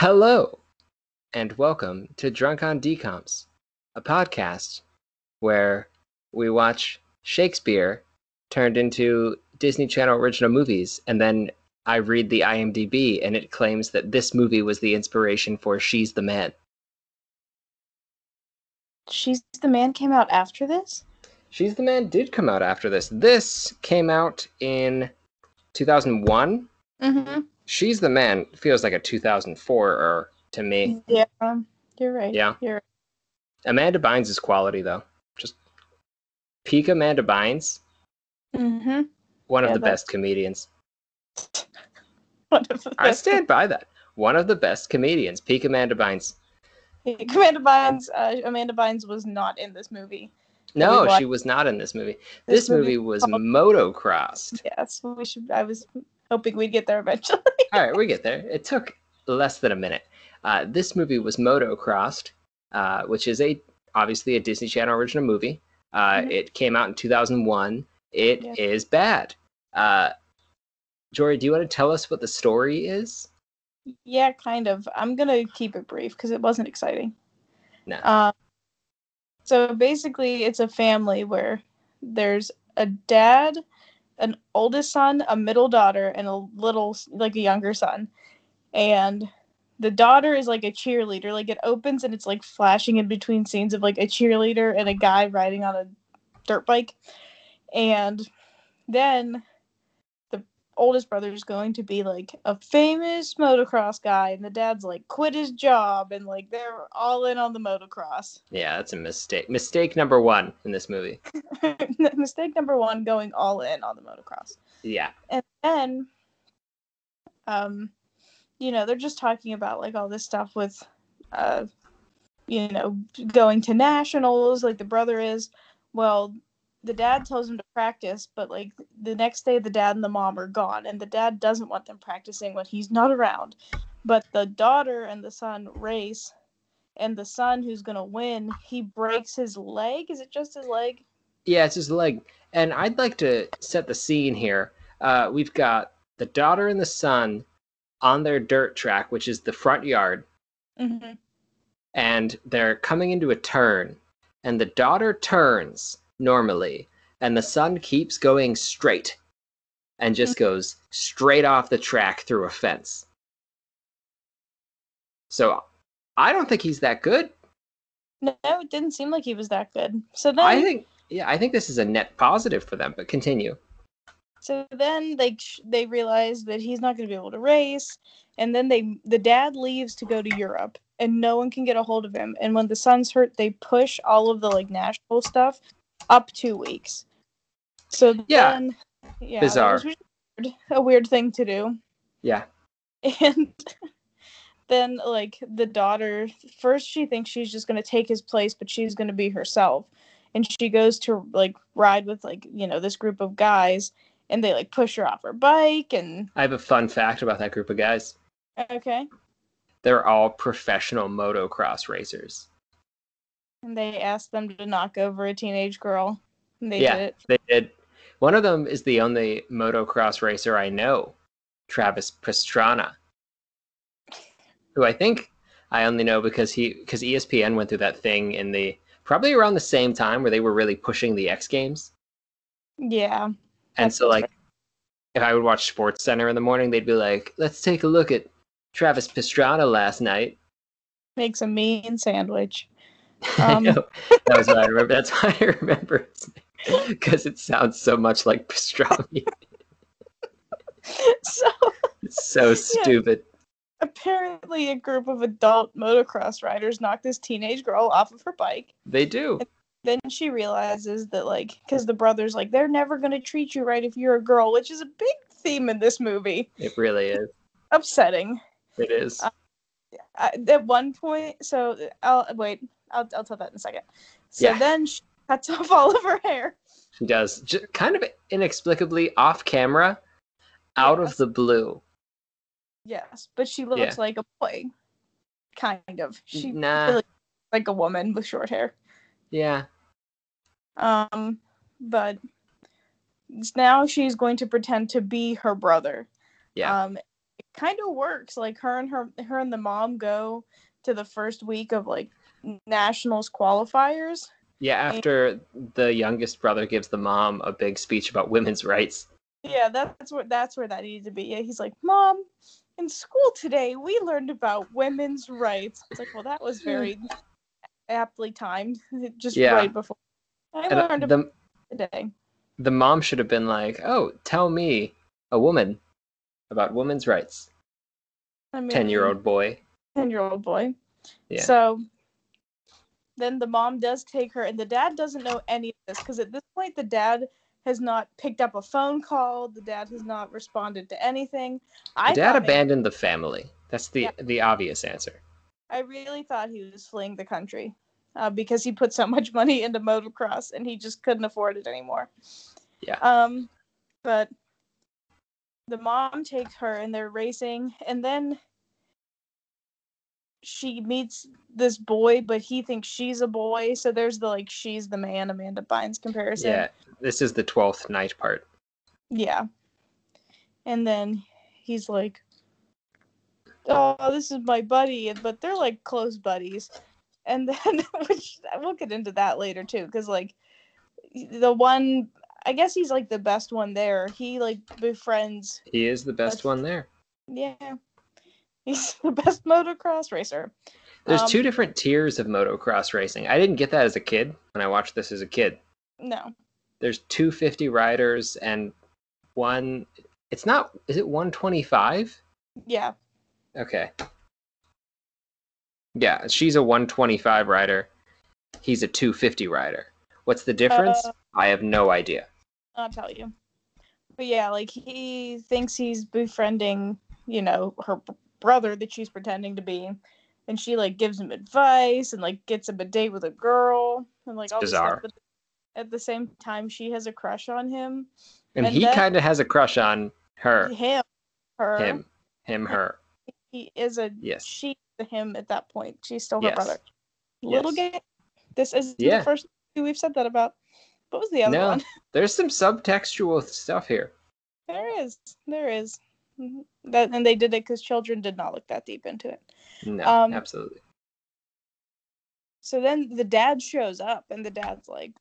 Hello, and welcome to Drunk on DCOMs, a podcast where we watch Shakespeare turned into Disney Channel original movies, and then I read the IMDb and it claims that this movie was the inspiration for She's the Man. She's the Man came out after this? She's the Man did come out after this. This came out in 2001. Mm-hmm. She's the Man feels like a 2004 er to me. Yeah, you're right. Yeah. You're right. Amanda Bynes is quality though. Just peak Amanda Bynes, Mm-hmm. one of the that- best comedians. One of the best. I stand by that. One of the best comedians, peak Amanda Bynes. Amanda Bynes. Uh, Amanda Bynes was not in this movie. No, she was not in this movie. This This, movie, movie was called- motocrossed. Yes, we should. I was hoping we'd get there eventually. All right, we get there. It took less than a minute. Uh, this movie was motocrossed, uh, which is a obviously a Disney Channel original movie. Uh, Mhm. It came out in 2001. It is Yeah. bad. Uh, Jory, do you want to tell us what the story is? yeah, kind of. I'm gonna keep it brief because it wasn't exciting. No. Um, so basically, it's a family where there's a dad, an oldest son, a middle daughter, and a little, like a younger son. And the daughter is like a cheerleader. Like it opens and it's like flashing in between scenes of like a cheerleader and a guy riding on a dirt bike. And then the oldest brother is going to be like a famous motocross guy, and the dad's like quit his job, and like they're all in on the motocross. Yeah, that's a mistake. Mistake number one in this movie. Mistake number one: going all in on the motocross. Yeah. and then um you know they're just talking about like all this stuff with uh you know going to nationals like the brother is well the dad tells him to practice but like the next day the dad and the mom are gone and the dad doesn't want them practicing when he's not around but the daughter and the son race and the son who's going to win he breaks his leg is it just his leg Yeah, it's his leg. And I'd like to set the scene here. Uh, we've got the daughter and the son on their dirt track, which is the front yard, mm-hmm. and they're coming into a turn. And the daughter turns normally, and the sun keeps going straight and just mm-hmm. goes straight off the track through a fence. So I don't think he's that good. no it didn't seem like he was that good so then I think, yeah, I think this is a net positive for them, but continue. So then they they realize that he's not going to be able to race, and then they the dad leaves to go to Europe, and no one can get a hold of him. And when the son's hurt, they push all of the like national stuff up two weeks. So Yeah. then, yeah, Bizarre. Weird, a weird thing to do. Yeah. And then like the daughter, first she thinks she's just going to take his place, but she's going to be herself. And she goes to like ride with like you know this group of guys, and they like push her off her bike and I have a fun fact about that group of guys. okay They're all professional motocross racers. and they asked them to knock over a teenage girl and they Yeah. did it They did. One of them is the only motocross racer I know, Travis Pastrana, who I think I only know because he because ESPN went through that thing in the probably around the same time where they were really pushing the X Games, yeah and so like right. if I would watch Sports Center in the morning, they'd be like, "Let's take a look at Travis Pastrana last night." makes a mean sandwich Um. That was what I remember. That's why I remember it because it sounds so much like pastrami. so so stupid. apparently a group of adult motocross riders knocked this teenage girl off of her bike They do. then she realizes that like because the brother's like they're never going to treat you right if you're a girl which is a big theme in this movie It really is. upsetting It is. Uh, I, at one point so i'll wait I'll, I'll tell that in a second so Yeah. then she cuts off all of her hair She does. J- kind of inexplicably off camera, out of the blue. yes but she looks Yeah. like a boy kind of she Nah. really like a woman with short hair Yeah. um but now she's going to pretend to be her brother Yeah. um it kind of works. Like her and her her and the mom go to the first week of like nationals qualifiers. Yeah, after the youngest brother gives the mom a big speech about women's rights. Yeah, that's where that's where that needed to be. Yeah, he's like, "Mom, in school today we learned about women's rights." It's like, well, that was very aptly timed, just Yeah. right before. I And uh, learned about the today. the mom should have been like, "Oh, tell me, a woman, about women's rights." I mean, Ten year old boy. ten year old boy. Yeah. So then the mom does take her, and the dad doesn't know any of this because at this point the dad has not picked up a phone call. The dad has not responded to anything. I Dad thought maybe- abandoned the family. That's the Yeah. the obvious answer. I really thought he was fleeing the country uh, because he put so much money into motocross and he just couldn't afford it anymore. Yeah. Um, but the mom takes her and they're racing, and then she meets this boy, but he thinks she's a boy. So there's the like she's the man Amanda Bynes comparison. Yeah, this is the twelfth night part. Yeah. And then he's like, "Oh, this is my buddy," but they're like close buddies. And then, which we'll get into that later too, because like the one, I guess he's like the best one there. He like befriends. He is the best one there. Yeah, he's the best motocross racer. There's Um, two different tiers of motocross racing. I didn't get that as a kid when I watched this as a kid. No, There's 250 riders and one. It's not. Is it 125? yeah, Okay. Yeah, she's a 125 rider. He's a 250 rider. What's the difference? Uh, I have no idea. I'll tell you. But yeah, like he thinks he's befriending, you know, her brother that she's pretending to be, and she like gives him advice and like gets him a date with a girl and like all this bizarre. stuff. But at the same time, she has a crush on him. And, and he kind of has a crush on her. Him, her, Him. Him, her. He is a Yes. she to him at that point. She's still her Yes. brother. Little Yes. gay. This is Yeah. the first two we've said that about. What was the other No. one? There's some subtextual stuff here. There is. There is. Mhm. That and they did it because children did not look that deep into it. No, Um, absolutely. So then the dad shows up and the dad's like,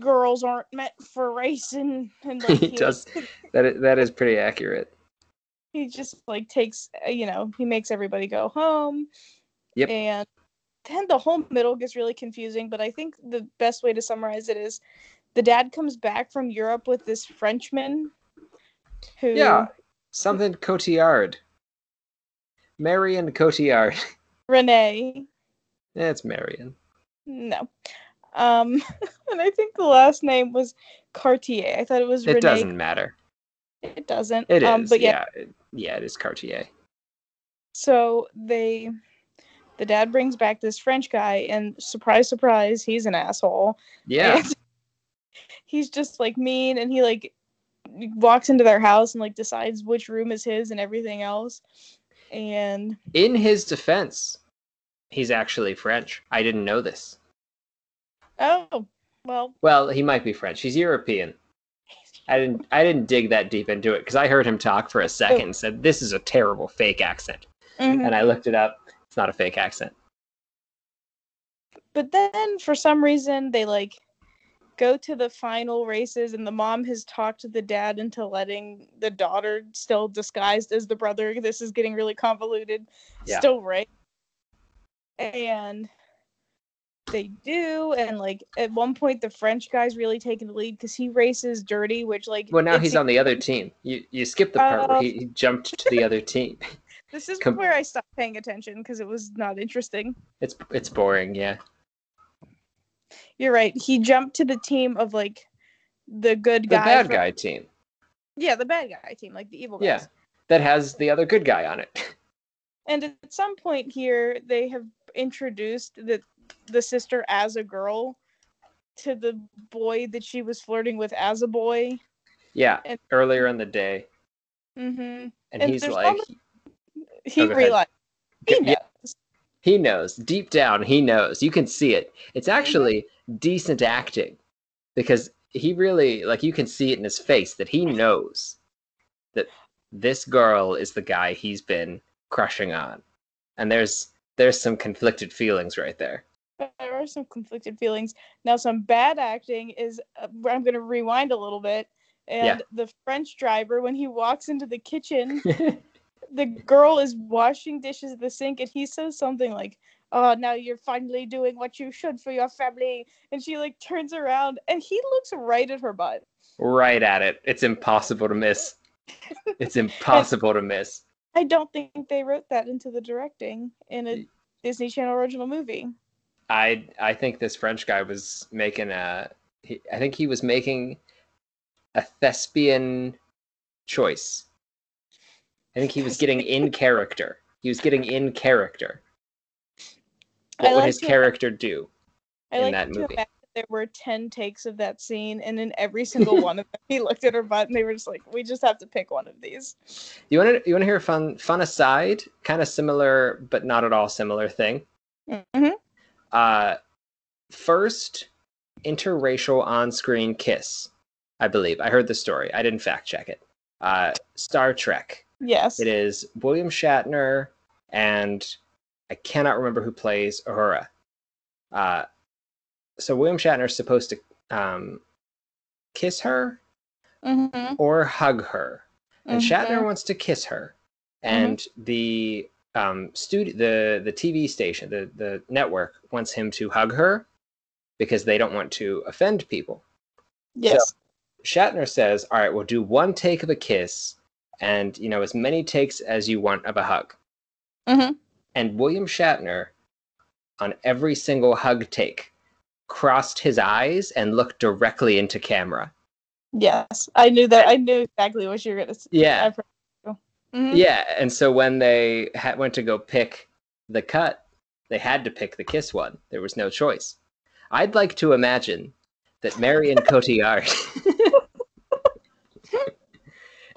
"Girls aren't meant for racing," and like he he, does. That is, that is pretty accurate. he just like takes uh, you know he makes everybody go home. Yep. And then the whole middle gets really confusing. But I think the best way to summarize it is, the dad comes back from Europe with this Frenchman, who Yeah. Something Cotillard. Marion Cotillard. Renee. It's Marion. No. Um, and I think the last name was Cartier. I thought it was Renee. It Renee. doesn't matter. It doesn't. It is. Um, but yeah, yeah. it- yeah, it is Cartier. so they, the dad brings back this French guy, and surprise, surprise, he's an asshole. Yeah. And he's just like mean, and he like walks into their house and like decides which room is his and everything else. And In his defense, he's actually French. I didn't know this. oh, well, Well, he might be French. He's European. I didn't I didn't dig that deep into it because I heard him talk for a second and said this is a terrible fake accent. mhm. And I looked it up. It's not a fake accent. but then for some reason they like go to the final races and the mom has talked the dad into letting the daughter still disguised as the brother this is getting really convoluted Yeah. still right and they do and like at one point the french guy's really taking the lead because he races dirty which like Well, now he's on the other team. You you skipped the part where Oh. he, he jumped to the other team. this is com- where i stopped paying attention because it was not interesting It's it's boring, yeah. You're right he jumped to the team of like the good guy. The bad from- guy team. yeah the bad guy team like the evil guys Yeah. That has the other good guy on it. And at some point here, they have introduced the the sister as a girl to the boy that she was flirting with as a boy. yeah. And- Earlier in the day. Mm-hmm. And, And he's like one- He Oh, realized he Yeah. He knows. Deep down he knows. You can see it. It's Mm-hmm. actually decent acting. Because he really like you can see it in his face that he knows that this girl is the guy he's been crushing on. And there's there's some conflicted feelings right there. There are some conflicted feelings. Now, some bad acting is. Uh, I'm going to rewind a little bit. And Yeah. the French driver, when he walks into the kitchen, the girl is washing dishes at the sink, and he says something like, "Oh, now you're finally doing what you should for your family." And she like turns around, and he looks right at her butt. right at it. It's impossible to miss. It's impossible to miss. I don't think they wrote that into the directing in a Disney Channel original movie. I I think this French guy was making a. He, I think he was making a thespian choice. I think he was getting in character. He was getting in character. What would his character do? I in like that movie. there were ten takes of that scene, and in every single one of them, he looked at her butt, and they were just like, "We just have to pick one of these." You want to you want to hear a fun fun aside, kind of similar but not at all similar thing. hmm Uh, first interracial on-screen kiss, I believe. I heard the story. I didn't fact check it. Uh, Star Trek. Yes. It is William Shatner and I cannot remember who plays Uhura. Uh, so William Shatner is supposed to um, kiss her Mm-hmm. or hug her, and Shatner wants to kiss her, and the um, studio, the the TV station, the the network wants him to hug her because they don't want to offend people. Yes. Shatner says, "All right, we'll do one take of a kiss, and you know as many takes as you want of a hug." Mhm. And William Shatner, on every single hug take, crossed his eyes and looked directly into camera. Yes. I knew that. I knew exactly what you were gonna say. Yeah, I've heard you. Mhm. yeah. And so when they ha- went to go pick the cut, they had to pick the kiss one. There was no choice. I'd like to imagine that Marion Cotillard,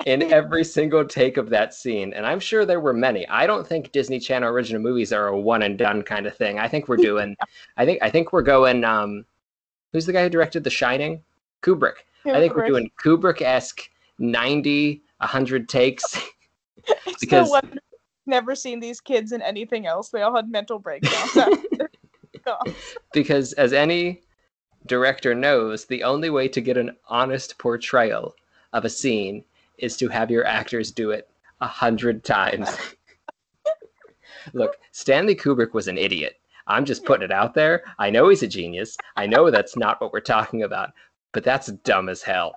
in every single take of that scene, and I'm sure there were many. I don't think Disney Channel original movies are a one and done kind of thing. I think we're doing. I think I think we're going. Um, who's the guy who directed The Shining? Kubrick. I think we're doing Kubrick esque 90, 100 takes. Because- no never seen these kids in anything else. They all had mental breakdowns. because as any director knows, the only way to get an honest portrayal of a scene is to have your actors do it a hundred times. Look, Stanley Kubrick was an idiot. I'm just putting it out there. I know he's a genius. I know that's not what we're talking about, but that's dumb as hell.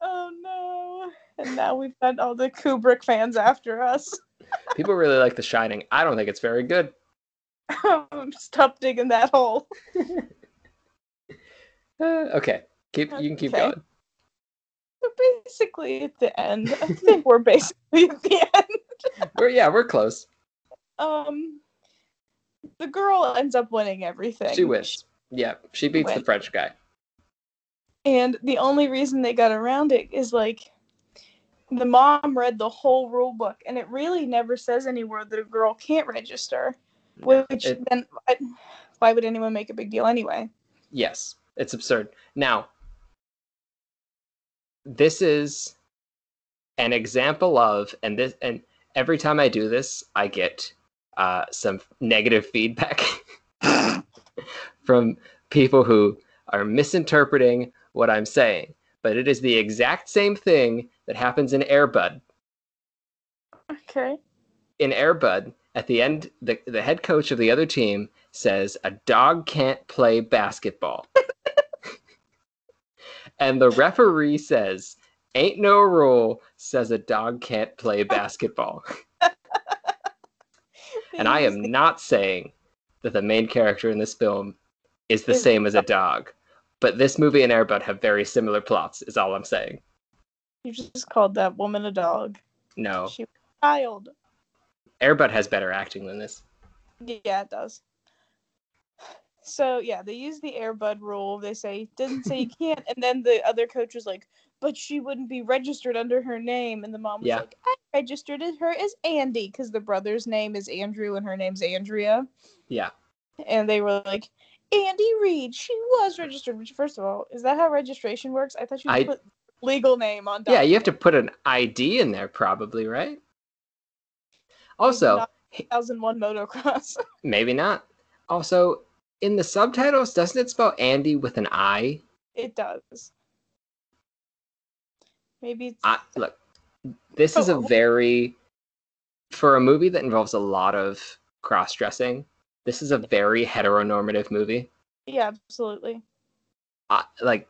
oh no! And now we've got all the Kubrick fans after us. People really like The Shining. I don't think it's very good. Stop digging that hole. Uh, okay, keep you can keep Okay. going. We're basically at the end. I think we're basically at the end. We're yeah, we're close. Um, the girl ends up winning everything. She wins. Yeah, she beats the. French guy. And the only reason they got around it is like the mom read the whole rule book, and it really never says anywhere that a girl can't register. Which It- then, why would anyone make a big deal anyway? Yes, it's absurd. Now, this is an example of, and this, and every time I do this, I get uh, some negative feedback from people who are misinterpreting what I'm saying. But it is the exact same thing that happens in Airbud. Okay. in Airbud, at the end, the, the head coach of the other team says, A dog can't play basketball. and the referee says, Ain't no rule says a dog can't play basketball. and I am not saying that the main character in this film is the same as a dog. But this movie and Airbud have very similar plots, is all I'm saying. You just called that woman a dog. No, She was a child. Airbud has better acting than this. Yeah, it does. So yeah, they use the Airbud rule. They say doesn't say you can't, and then the other coach was like, "But she wouldn't be registered under her name." And the mom was Yeah. like, "I registered her as Andy because the brother's name is Andrew and her name's Andrea." Yeah. And they were like, "Andy Reed, she was registered." Which, first of all, is that how registration works? I thought you I- put legal name on. Yeah, you have to put an ID in there, probably, right? Also, not 2001 motocross. maybe not. Also, in the subtitles, doesn't it spell Andy with an I? it does. Maybe it's I look, this is a Oh. very for a movie that involves a lot of cross dressing. This is a very heteronormative movie. yeah, absolutely. I, like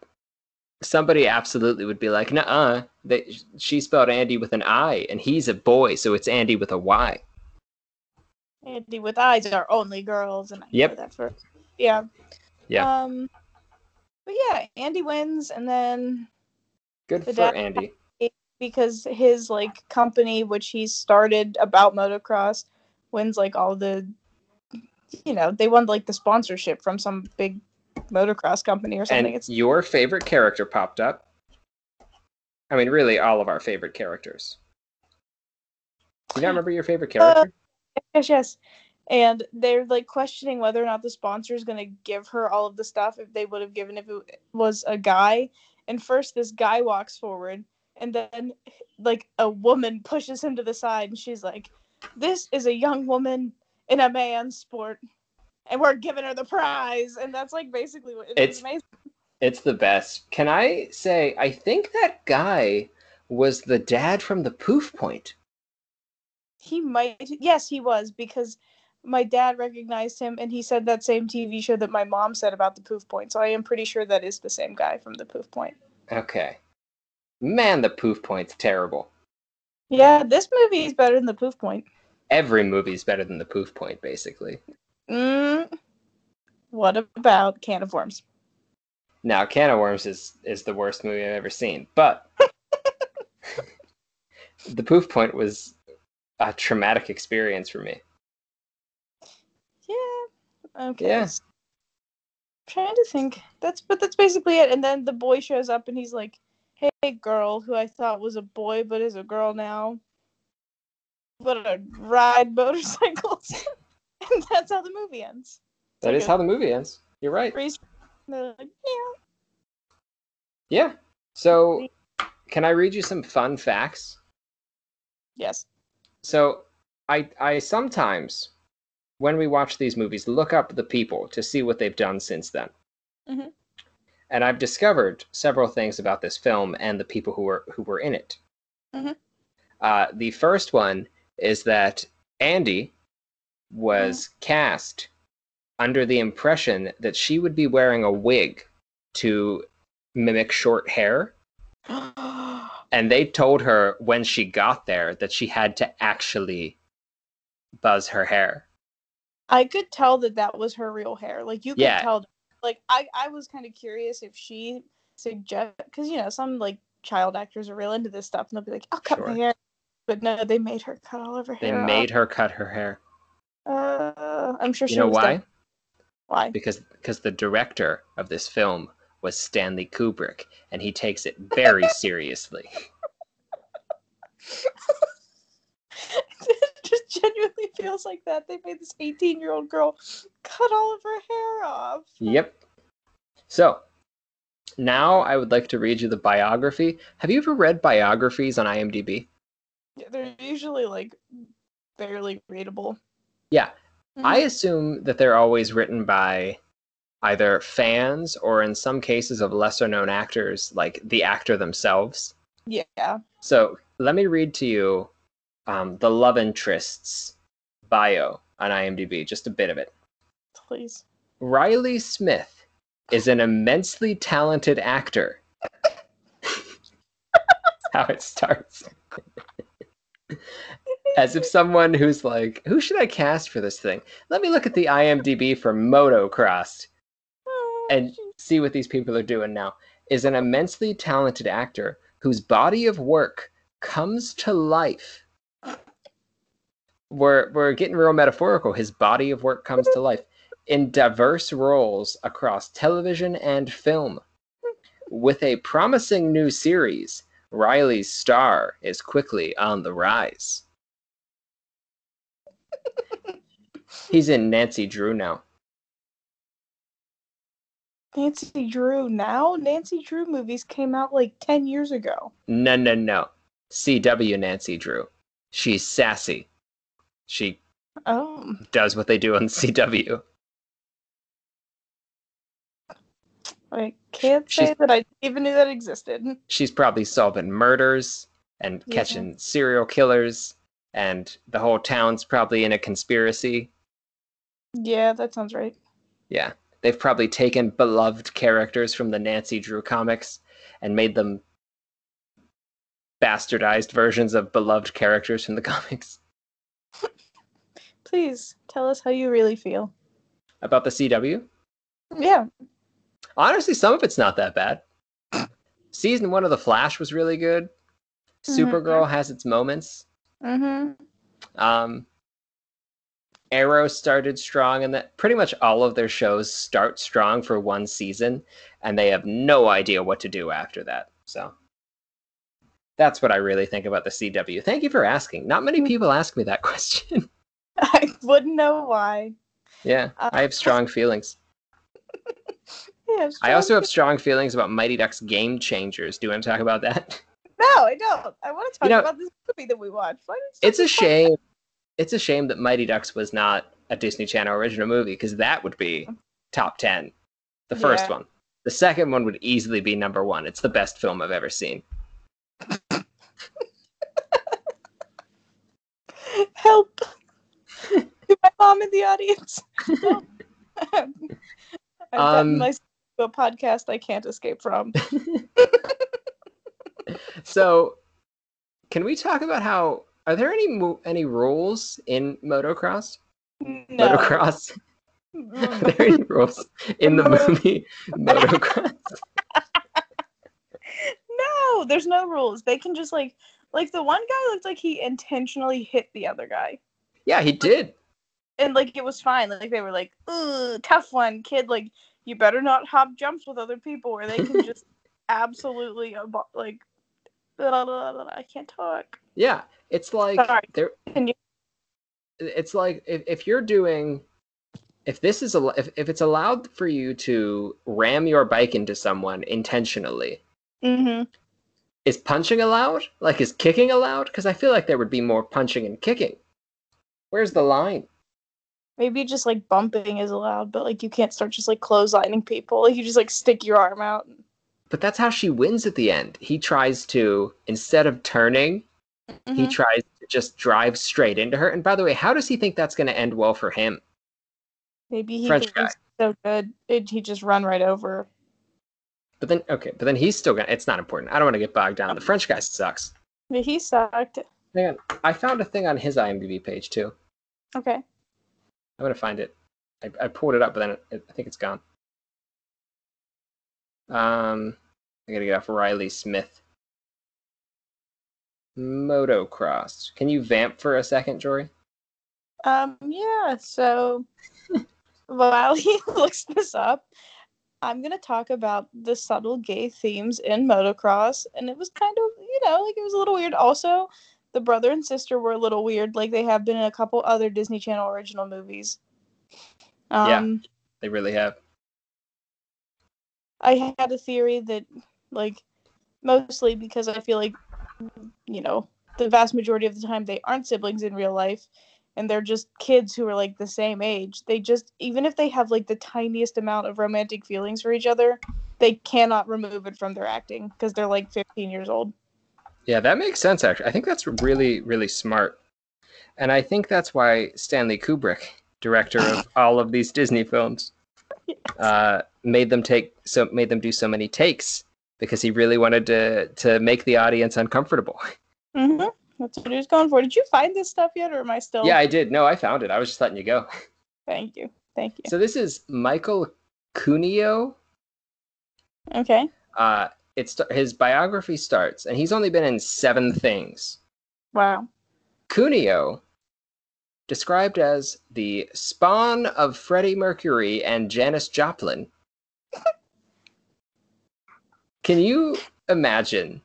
somebody absolutely would be like, "Nuh-uh, they, she spelled Andy with an I, and he's a boy, so it's Andy with a Y." Andy with eyes are only girls, and I Yep. know that for yeah. Yeah. Um, but yeah, Andy wins, and then Good The for Andy. because his like company, which he started about motocross, wins like all the, you know, they won like the sponsorship from some big motocross company or something. And it's your favorite character popped up. I mean, really, all of our favorite characters. Do you not remember your favorite Uh, character? yes, yes. And they're like questioning whether or not the sponsor is going to give her all of the stuff if they would have given if it was a guy. And first, this guy walks forward, and then like a woman pushes him to the side, and she's like, "This is a young woman in a man's sport, and we're giving her the prize." And that's like basically what it It's- amazing. It's the best. Can I say, I think that guy was the dad from the Poof Point. He might, yes, he was because my dad recognized him, and he said that same TV show that my mom said about the Poof Point. So I am pretty sure that is the same guy from the Poof Point. Okay. Man, the Poof Point's terrible. Yeah, this movie is better than the Poof Point. Every movie's better than the Poof Point, basically. Mm, what about Can of Worms? Now, Can of Worms is, is the worst movie I've ever seen, but the Poof Point was a traumatic experience for me. Okay. Yeah. s- Trying to think. That's but that's basically it. And then the boy shows up and he's like, "Hey, girl, who I thought was a boy but is a girl now. But I ride motorcycles." and that's how the movie ends. That is Okay. how the movie ends. You're right. Like, yeah. Yeah. So, can I read you some fun facts? Yes. So, I I sometimes when we watch these movies look up the people to see what they've done since then. Mhm. And I've discovered several things about this film and the people who were who were in it. Mhm. Uh, the first one is that Andy was cast under the impression that she would be wearing a wig to mimic short hair. And they told her when she got there that she had to actually buzz her hair. I could tell that that was her real hair. Like you could Yeah. tell. Like I, I was kind of curious if she suggest because you know some like child actors are real into this stuff and they'll be like, "I'll cut my hair," but no, they made her cut all of her They hair. made her cut her hair. off. Uh, I'm sure she You know why? def- why? Because because the director of this film was Stanley Kubrick, and he takes it very seriously. genuinely feels like that. They made this 18 year old girl cut all of her hair off. Yep. So now I would like to read you the biography. Have you ever read biographies on IMDb? Yeah, They're usually like barely readable. Yeah. Mhm. I assume that they're always written by either fans or in some cases of lesser known actors, like the actor themselves. yeah. So let me read to you um, the love interest's bio on IMDb, just a bit of it. Please. Riley Smith is an immensely talented actor. How it starts. As if someone who's like, who should I cast for this thing? Let me look at the IMDb for Motocross and see what these people are doing now. Is an immensely talented actor whose body of work comes to life. We're, we're getting real metaphorical. His body of work comes to life in diverse roles across television and film. With a promising new series, Riley's star is quickly on the rise. He's in Nancy Drew now. Nancy Drew now? Nancy Drew movies came out like 10 years ago. No, no, no. CW Nancy Drew. She's sassy. She Oh, does what they do on CW. I can't say She's- that I even knew that existed. She's probably solving murders and Yeah. catching serial killers, and the whole town's probably in a conspiracy. Yeah, that sounds right. Yeah. They've probably taken beloved characters from the Nancy Drew comics and made them bastardized versions of beloved characters from the comics. Please tell us how you really feel. About the CW? Yeah. Honestly, some of it's not that bad. Season one of The Flash was really good. Mhm. Supergirl has its moments. Mm-hmm. Um, Arrow started strong, and that pretty much all of their shows start strong for one season, and they have no idea what to do after that. So that's what I really think about the CW. Thank you for asking. Not many people ask me that question. I wouldn't know why. yeah, uh, I have strong feelings. Yeah, I also have strong feelings about Mighty Ducks Game Changers. Do you want to talk about that? No, I don't. I want to talk know- about this movie that we watched. It's a shame. It's a shame that Mighty Ducks was not a Disney Channel original movie because that would be top 10. The first Yeah. one. The second one would easily be number one. It's the best film I've ever seen. Help! My mom in the audience. I've Um, myself to a podcast I can't escape from. So, can we talk about how are there any mo- any rules in motocross? No. Motocross. are there any rules in the movie motocross? no, there's no rules. They can just like like the one guy looked like he intentionally hit the other guy. Yeah, he did. And like it was fine. Like they were like, Ugh, tough one, kid. Like you better not hop jumps with other people or they can just absolutely abo- like blah, blah, blah. I can't talk. Yeah, it's like there. It's like if, if you're doing, if this is a, if, if it's allowed for you to ram your bike into someone intentionally, Mm-hmm. is punching allowed? Like is kicking allowed? Because I feel like there would be more punching and kicking. Where's the line? Maybe just like bumping is allowed, but like you can't start just like clotheslining people. Like you just like stick your arm out. But that's how she wins at the end. He tries to instead of turning, he Mhm. tries to just drive straight into her. And by the way, how does he think that's going to end well for him? Maybe he French he's so good, it, he just run right over. But then okay, but then he's still gonna. It's not important. I don't want to get bogged down. The French guy sucks. But he sucked. Hang on, I found a thing on his IMDb page too. Okay. I'm gonna find it. I, I pulled it up, but then it, I think it's gone. Um, I gotta get off Riley Smith. Motocross. Can you vamp for a second, Jory? Um. Yeah. So while he looks this up, I'm gonna talk about the subtle gay themes in motocross, and it was kind of you know like it was a little weird. Also, the brother and sister were a little weird, like they have been in a couple other Disney Channel original movies. Yeah. Um, They really have. I had a theory that, like, mostly because I feel like, you know, the vast majority of the time they aren't siblings in real life and they're just kids who are like the same age. They just, even if they have like the tiniest amount of romantic feelings for each other, they cannot remove it from their acting because they're like 15 years old. Yeah, that makes sense. Actually, I think that's really, really smart, and I think that's why Stanley Kubrick, director of all of these Disney films, uh, made them take so made them do so many takes because he really wanted to to make the audience uncomfortable. Mm-hmm. That's what he was going for. Did you find this stuff yet, or am I still? Yeah, I did. No, I found it. I was just letting you go. Thank you. Thank you. So this is Michael Cunio. Okay. Uh, it's his biography starts, and he's only been in seven things. Wow. Cunio, described as the spawn of Freddie Mercury and Janis Joplin. Can you imagine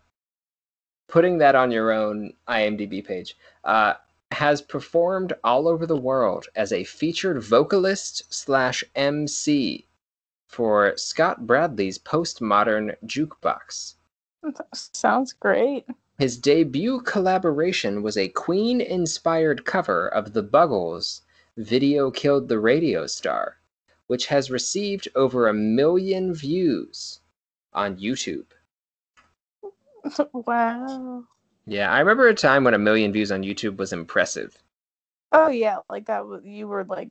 putting that on your own IMDb page? Uh, has performed all over the world as a featured vocalist slash MC for Scott Bradlee's postmodern jukebox. Sounds great. His debut collaboration was a Queen inspired cover of The Buggles' Video Killed the Radio Star, which has received over a million views on YouTube. wow. Yeah, I remember a time when a million views on YouTube was impressive. Oh yeah, like that was you were like,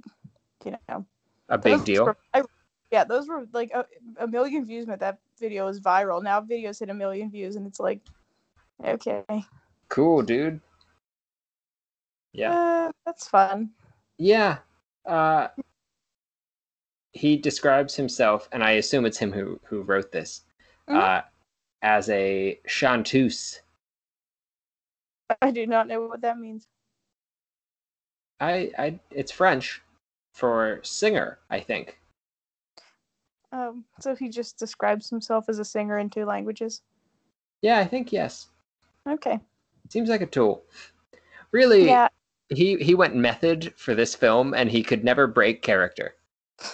you know, A big deal. I, yeah, those were like a, a million views meant that video was viral. Now videos hit a million views and it's like, okay, Cool, dude. Yeah. uh, that's fun. Yeah. Uh, he describes himself, and I assume it's him who, who wrote this, Mhm. uh, as a chanteuse. I do not know what that means. I, I, it's French for singer, I think. Um, so he just describes himself as a singer in two languages. Yeah, I think yes. Okay. Seems like a tool. Really, Yeah. he he went method for this film, and he could never break character.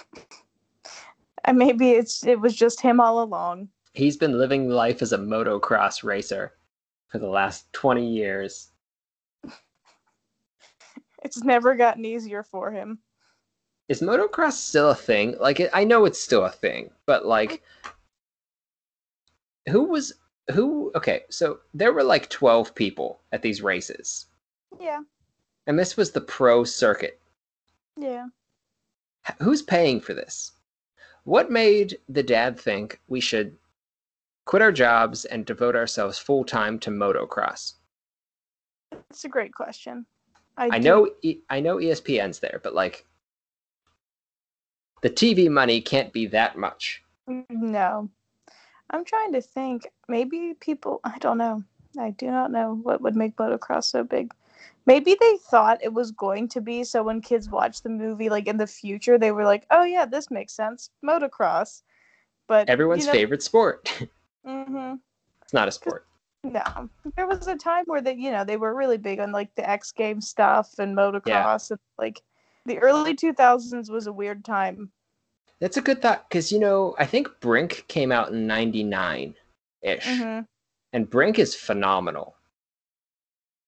And maybe it's it was just him all along. He's been living life as a motocross racer for the last twenty years. It's never gotten easier for him. Is motocross still a thing? Like, it, I know it's still a thing, but like, who was who? Okay, so there were like twelve people at these races, Yeah. and this was the pro circuit. Yeah. Who's paying for this? What made the dad think we should quit our jobs and devote ourselves full time to motocross? That's a great question. I do- know, I know ESPN's there, but like, the TV money can't be that much. No. I'm trying to think. Maybe people, I don't know. I do not know what would make motocross so big. Maybe they thought it was going to be so when kids watch the movie, like in the future, they were like, oh, yeah, this makes sense. Motocross. But Everyone's favorite sport. hmm it's not a sport. No. There was a time where they, you know, they were really big on like the X Games stuff and motocross. And like the early 2000s was a weird time. That's a good thought because you know I think Brink came out in '99 ish, hmm and Brink is phenomenal.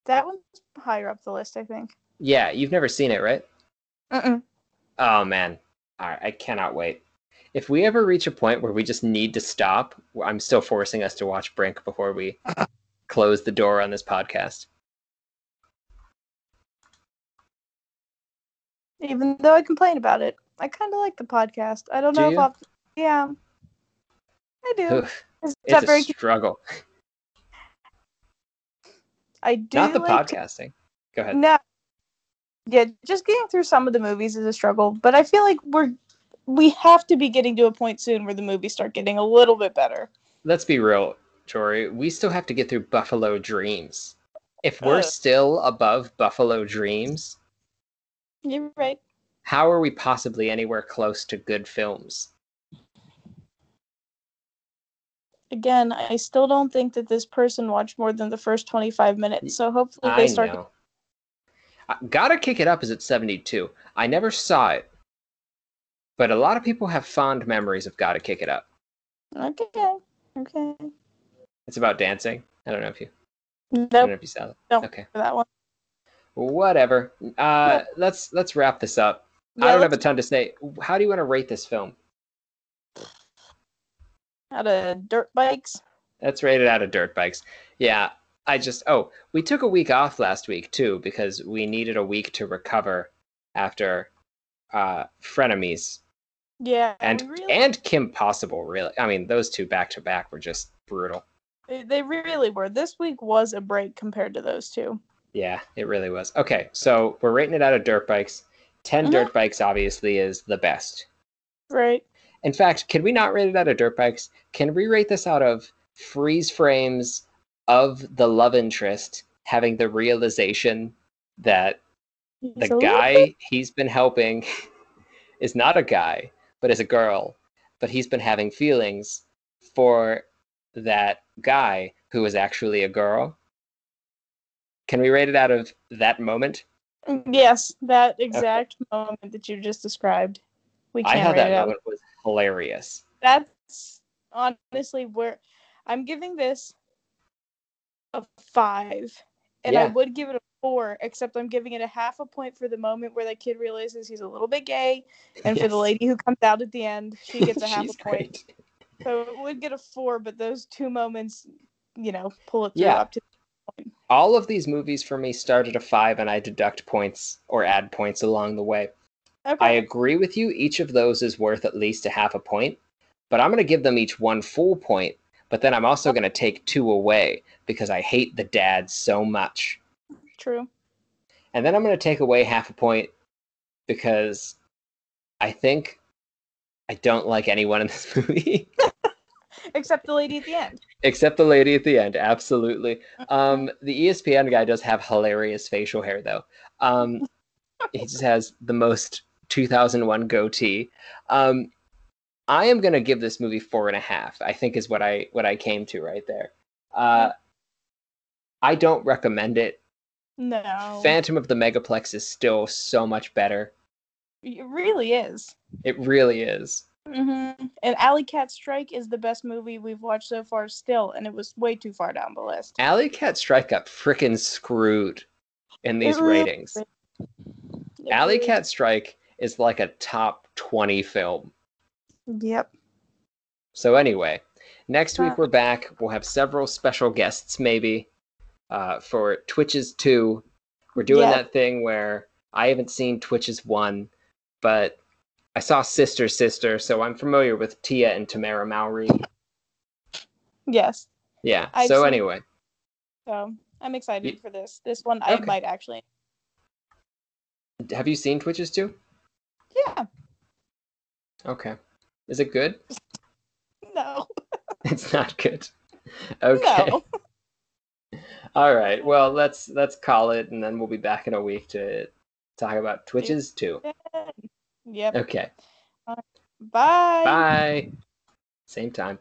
That one's higher up the list, I think. Yeah, you've never seen it, right? Mm-mm. Oh man, All right, I cannot wait. If we ever reach a point where we just need to stop, I'm still forcing us to watch Brink before we close the door on this podcast. Even though I complain about it, I kind of like the podcast. I don't Do know you? if I'll. Yeah, I do. Oof, It's, a very. struggle. I do Not the like to- podcasting. Go ahead. No. Yeah, just getting through some of the movies is a struggle, but I feel like we're we have to be getting to a point soon where the movies start getting a little bit better. Let's be real, Tori. We still have to get through Buffalo Dreams. If we're Ugh. still above Buffalo Dreams, You're right. how are we possibly anywhere close to good films? Again, I still don't think that this person watched more than the first 25 minutes, so hopefully they I start. know. Gotta Kick It Up is at 72. I never saw it, but a lot of people have fond memories of Gotta Kick It Up. Okay. Okay. It's about dancing. I don't know if you. I don't know if you saw that. Nope. Okay. For that one. Whatever. Uh, let's let's wrap this up. I don't have a ton to say. How do you want to rate this film? out of dirt bikes. That's rated out of dirt bikes. Yeah, I just oh, we took a week off last week too because we needed a week to recover after uh frenemies Yeah. and really, and Kim Possible. Really, I mean those two back to back were just brutal. they really were. This week was a break compared to those two. Yeah, it really was. Okay, so we're rating it out of dirt bikes. 10 Mhm. dirt bikes obviously is the best. Right. In fact, can we not rate it out of dirt bikes? Can we rate this out of freeze frames of the love interest having the realization that the guy he's been helping is not a guy, but is a girl, but he's been having feelings for that guy who is actually a girl? Can we rate it out of that moment? Yes, that exact moment that you just described. We I can't had that it out. moment was hilarious. That's honestly where I'm giving this a five. And I would give it a four, except I'm giving it a half a point for the moment where the kid realizes he's a little bit gay. And for the lady who comes out at the end, she gets a half a point. great. So it would get a four, but those two moments, you know, pull it through Yeah. up to All of these movies for me start at a five, and I deduct points or add points along the way. Okay. I agree with you. Each of those is worth at least a half a point, but I'm going to give them each one full point. But then I'm also going to take two away because I hate the dad so much. True. And then I'm going to take away half a point because I think I don't like anyone in this movie Except the lady at the end. except the lady at the end. Absolutely. Um, the ESPN guy does have hilarious facial hair, though. Um, he just has the most 2001 goatee. Um, I am gonna give this movie four and a half. I think is what I what I came to right there. Uh, I don't recommend it. No. Phantom of the Megaplex is still so much better. it really is. It really is. Hmm And Alley Cat Strike is the best movie we've watched so far, still, and it was way too far down the list. Alley Cat Strike got frickin' screwed in these really ratings. Alley really- Cat Strike is like a top 20 film. Yep. So anyway, next week Uh. we're back. We'll have several special guests maybe uh, for Twitches 2. We're doing Yeah. that thing where I haven't seen Twitches 1, but I saw Sister Sister, so I'm familiar with Tia and Tamera Mowry. Yes. Yeah. I've so seen- anyway, So I'm excited Ye- for this. This one I Okay. might actually. have you seen Twitches too? Yeah. Okay. Is it good? No. It's not good. Okay. No. All right. Well, let's let's call it, and then we'll be back in a week to talk about Twitches too. Yep. Okay. Bye. Bye. Same time.